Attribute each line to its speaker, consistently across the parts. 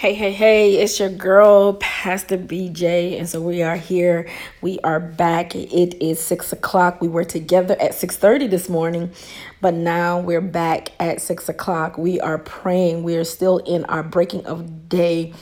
Speaker 1: Hey, hey, hey, it's your girl, Pastor BJ. And so we are here. We are back. It is six o'clock. We were together at 6:30 this morning, but now we're back at six o'clock. We are praying. We are still in our breaking of day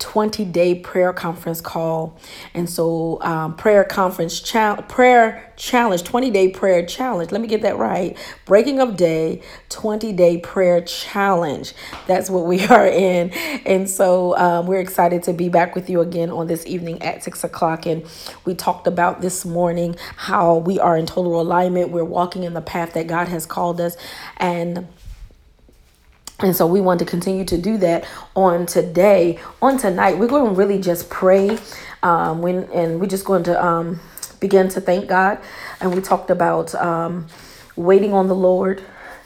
Speaker 1: 20 day prayer conference call. And so, um, prayer conference, prayer challenge, 20 day prayer challenge. Let me get that right. Breaking of day, 20 day prayer challenge. That's what we are in. And so, um, we're excited to be back with you again on this evening at six o'clock. And we talked about this morning how we are in total alignment. We're walking in the path that God has called us. And and so we want to continue to do that on today. On tonight, we're going to really just pray. Um, when and we're just going to um, begin to thank God. And we talked about um, waiting on the Lord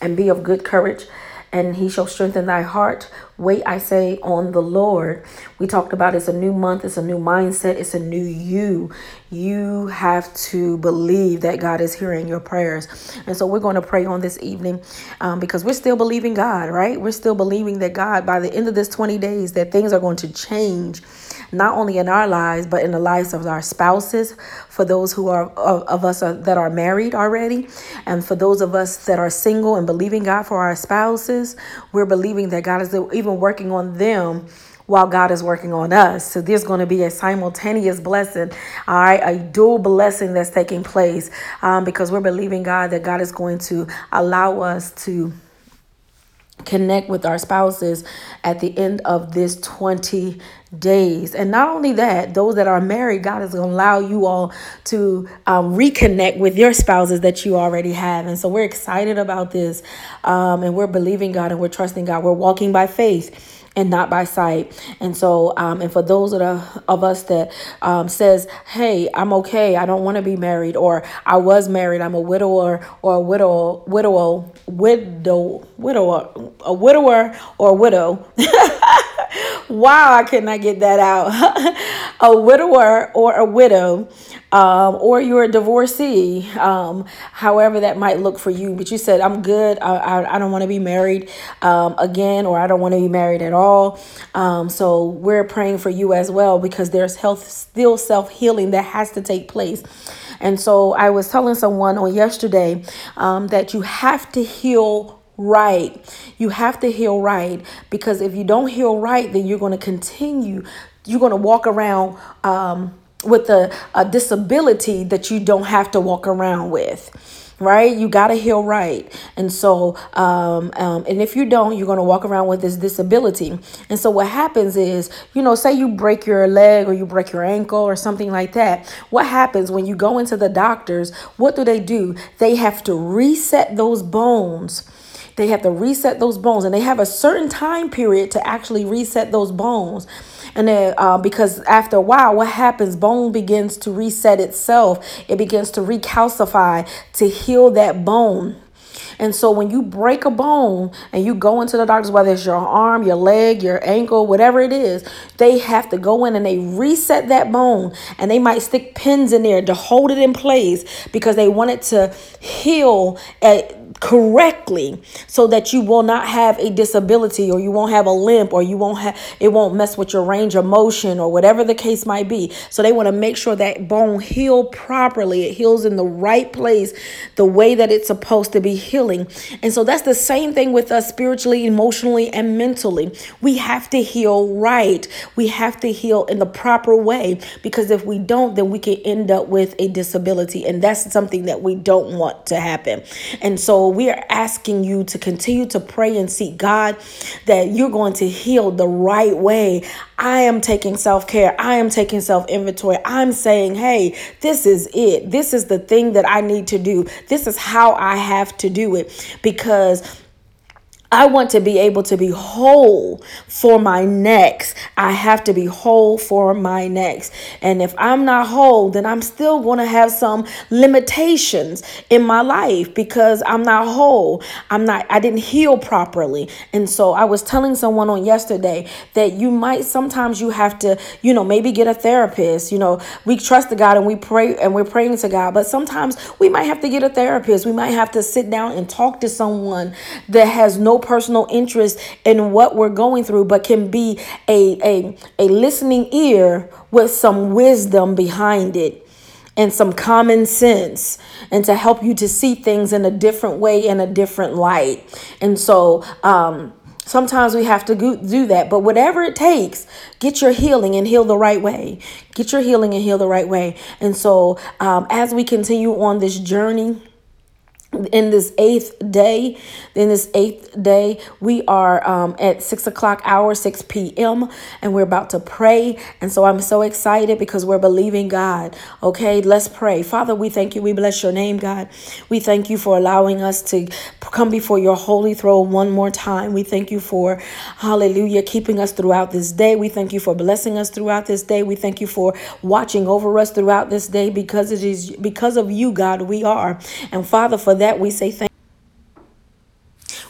Speaker 1: and be of good courage and he shall strengthen thy heart. Wait, I say, on the Lord. We talked about it's a new month, it's a new mindset, it's a new you. You have to believe that God is hearing your prayers. And so we're going to pray on this evening um, because we're still believing God, right? We're still believing that God, by the end of this 20 days, that things are going to change not only in our lives, but in the lives of our spouses, for those who are of, of us are, that are married already, and for those of us that are single and believing God for our spouses, we're believing that God is even working on them while God is working on us. So there's going to be a simultaneous blessing, all right, a dual blessing that's taking place um, because we're believing God that God is going to allow us to connect with our spouses at the end of this 20 days. And not only that, those that are married, God is going to allow you all to um, reconnect with your spouses that you already have. And so we're excited about this. Um, and we're believing God and we're trusting God. We're walking by faith and not by sight. And so, um, and for those of, the, of us that um, says, "Hey, I'm okay. I don't want to be married," or "I was married. I'm a widower or a widow, widow, widow, a widower or a widow." wow, I cannot get that out. a widower or a widow, um, or you're a divorcee, um, however that might look for you. But you said, I'm good. I, I, I don't want to be married um, again, or I don't want to be married at all. Um, so we're praying for you as well because there's health, still self healing that has to take place. And so I was telling someone on yesterday um, that you have to heal right. You have to heal right because if you don't heal right, then you're going to continue. You're going to walk around um, with a, a disability that you don't have to walk around with right you got to heal right and so um, um, and if you don't you're going to walk around with this disability and so what happens is you know say you break your leg or you break your ankle or something like that what happens when you go into the doctors what do they do they have to reset those bones they have to reset those bones, and they have a certain time period to actually reset those bones. And then, uh, because after a while, what happens? Bone begins to reset itself. It begins to recalcify to heal that bone. And so when you break a bone and you go into the doctors, whether it's your arm, your leg, your ankle, whatever it is, they have to go in and they reset that bone and they might stick pins in there to hold it in place because they want it to heal at correctly so that you will not have a disability or you won't have a limp or you won't have it won't mess with your range of motion or whatever the case might be. So they want to make sure that bone heal properly. It heals in the right place the way that it's supposed to be healing. And so that's the same thing with us spiritually emotionally and mentally. We have to heal right. We have to heal in the proper way because if we don't then we can end up with a disability. And that's something that we don't want to happen. And so we are asking you to continue to pray and seek God that you're going to heal the right way. I am taking self care. I am taking self inventory. I'm saying, hey, this is it. This is the thing that I need to do. This is how I have to do it because I want to be able to be whole for my next. I have to be whole for my next. And if I'm not whole, then I'm still going to have some limitations in my life because I'm not whole. I'm not, I didn't heal properly. And so I was telling someone on yesterday that you might sometimes you have to, you know, maybe get a therapist. You know, we trust the God and we pray and we're praying to God, but sometimes we might have to get a therapist. We might have to sit down and talk to someone that has no personal interest in what we're going through, but can be a, a, a listening ear with some wisdom behind it and some common sense and to help you to see things in a different way in a different light. And so, um, Sometimes we have to do that, but whatever it takes, get your healing and heal the right way. Get your healing and heal the right way. And so, um, as we continue on this journey, in this eighth day in this eighth day we are um, at six o'clock hour 6 p.m and we're about to pray. And so i'm so excited because we're believing god. Okay let's pray. Father we thank you. We bless your name god. We thank you for allowing us to come before your holy throne one more time. We thank you for hallelujah keeping us throughout this day. We thank you for blessing us throughout this day. We thank you for watching over us throughout this day because it is because of you god we are. And father for that we say thank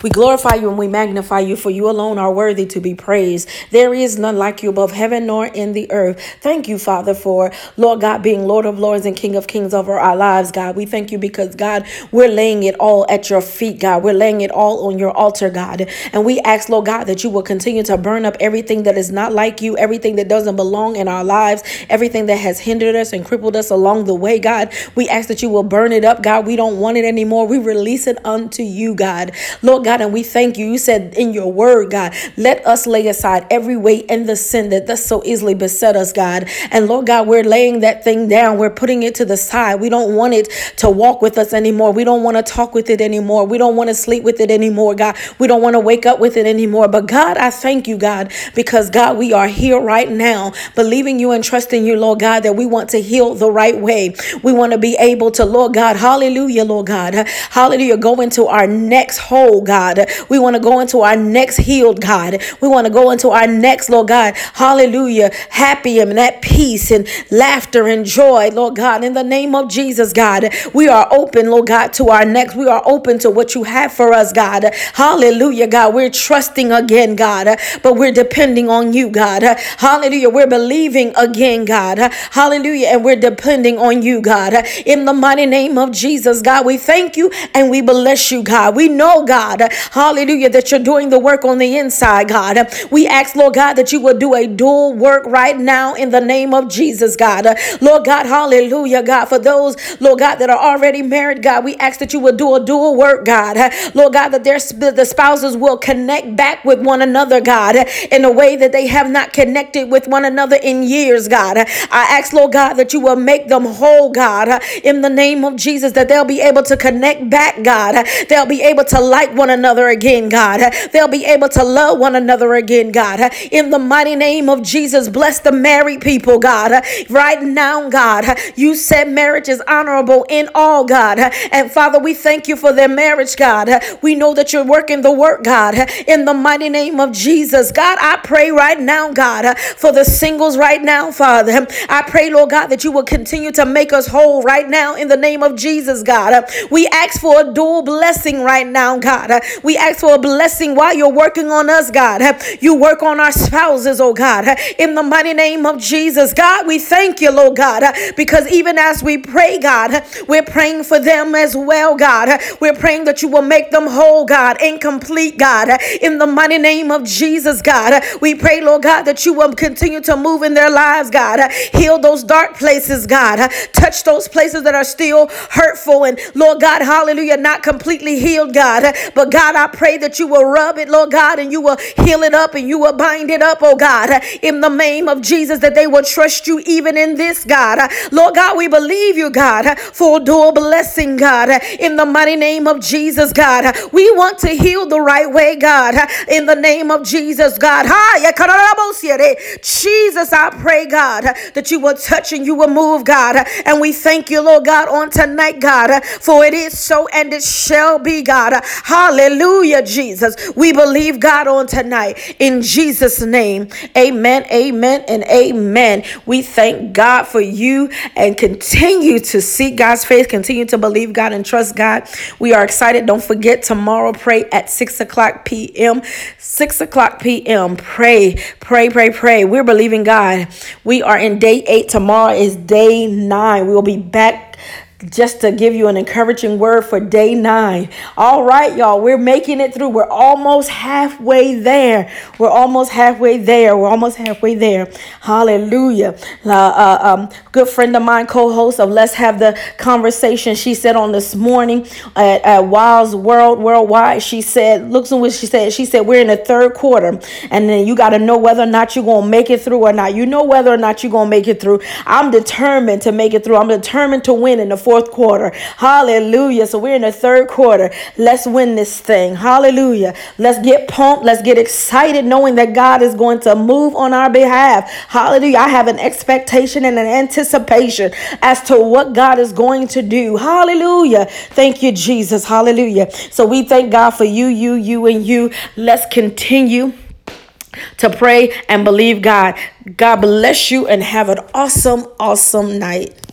Speaker 1: we glorify you and we magnify you, for you alone are worthy to be praised. There is none like you above heaven nor in the earth. Thank you, Father, for Lord God being Lord of lords and King of kings over our lives, God. We thank you because, God, we're laying it all at your feet, God. We're laying it all on your altar, God. And we ask, Lord God, that you will continue to burn up everything that is not like you, everything that doesn't belong in our lives, everything that has hindered us and crippled us along the way, God. We ask that you will burn it up, God. We don't want it anymore. We release it unto you, God. Lord God, and we thank you. You said in your word, God, let us lay aside every weight and the sin that does so easily beset us, God. And Lord God, we're laying that thing down. We're putting it to the side. We don't want it to walk with us anymore. We don't want to talk with it anymore. We don't want to sleep with it anymore, God. We don't want to wake up with it anymore. But God, I thank you, God, because God, we are here right now, believing you and trusting you, Lord God, that we want to heal the right way. We want to be able to, Lord God, hallelujah, Lord God, hallelujah, go into our next whole, God. We want to go into our next healed, God. We want to go into our next, Lord God. Hallelujah. Happy and that peace and laughter and joy, Lord God. In the name of Jesus, God, we are open, Lord God, to our next. We are open to what you have for us, God. Hallelujah, God. We're trusting again, God, but we're depending on you, God. Hallelujah. We're believing again, God. Hallelujah. And we're depending on you, God. In the mighty name of Jesus, God, we thank you and we bless you, God. We know, God. Hallelujah, that you're doing the work on the inside, God. We ask, Lord God, that you will do a dual work right now in the name of Jesus, God. Lord God, hallelujah, God. For those, Lord God, that are already married, God, we ask that you will do a dual work, God. Lord God, that their the spouses will connect back with one another, God, in a way that they have not connected with one another in years, God. I ask, Lord God, that you will make them whole, God, in the name of Jesus, that they'll be able to connect back, God. They'll be able to like one another again, God. They'll be able to love one another again, God. In the mighty name of Jesus, bless the married people, God. Right now, God, you said marriage is honorable in all, God. And Father, we thank you for their marriage, God. We know that you're working the work, God. In the mighty name of Jesus, God, I pray right now, God, for the singles right now, Father. I pray, Lord God, that you will continue to make us whole right now in the name of Jesus, God. We ask for a dual blessing right now, God. We ask for a blessing while you're working on us, God. You work on our spouses, oh God. In the mighty name of Jesus, God, we thank you, Lord God, because even as we pray, God, we're praying for them as well, God. We're praying that you will make them whole, God, incomplete, God. In the mighty name of Jesus, God, we pray, Lord God, that you will continue to move in their lives, God. Heal those dark places, God. Touch those places that are still hurtful and, Lord God, hallelujah, not completely healed, God. But God, I pray that you will rub it, Lord God, and you will heal it up and you will bind it up, oh God, in the name of Jesus, that they will trust you even in this, God. Lord God, we believe you, God, for door blessing, God, in the mighty name of Jesus, God. We want to heal the right way, God, in the name of Jesus, God. Jesus, I pray, God, that you will touch and you will move, God. And we thank you, Lord God, on tonight, God, for it is so and it shall be, God. Hallelujah, Jesus. We believe God on tonight in Jesus' name. Amen, amen, and amen. We thank God for you and continue to seek God's face, continue to believe God and trust God. We are excited. Don't forget tomorrow, pray at 6 o'clock p.m. 6 o'clock p.m. Pray, pray, pray, pray. We're believing God. We are in day eight. Tomorrow is day nine. We will be back just to give you an encouraging word for day nine. All right, y'all, we're making it through. We're almost halfway there. We're almost halfway there. We're almost halfway there. Hallelujah. Uh, uh, um, good friend of mine, co-host of Let's Have the Conversation. She said on this morning at, at Wild's World Worldwide. She said, "Looks at what she said. She said we're in the third quarter, and then you got to know whether or not you're gonna make it through or not. You know whether or not you're gonna make it through. I'm determined to make it through. I'm determined to win in the fourth quarter. Hallelujah. So we're in the third quarter. Let's win this thing. Hallelujah. Let's get pumped. Let's get excited knowing that God is going to move on our behalf. Hallelujah. I have an expectation and an anticipation as to what God is going to do. Hallelujah. Thank you, Jesus. Hallelujah. So we thank God for you, you, you, and you. Let's continue to pray and believe God. God bless you and have an awesome, awesome night.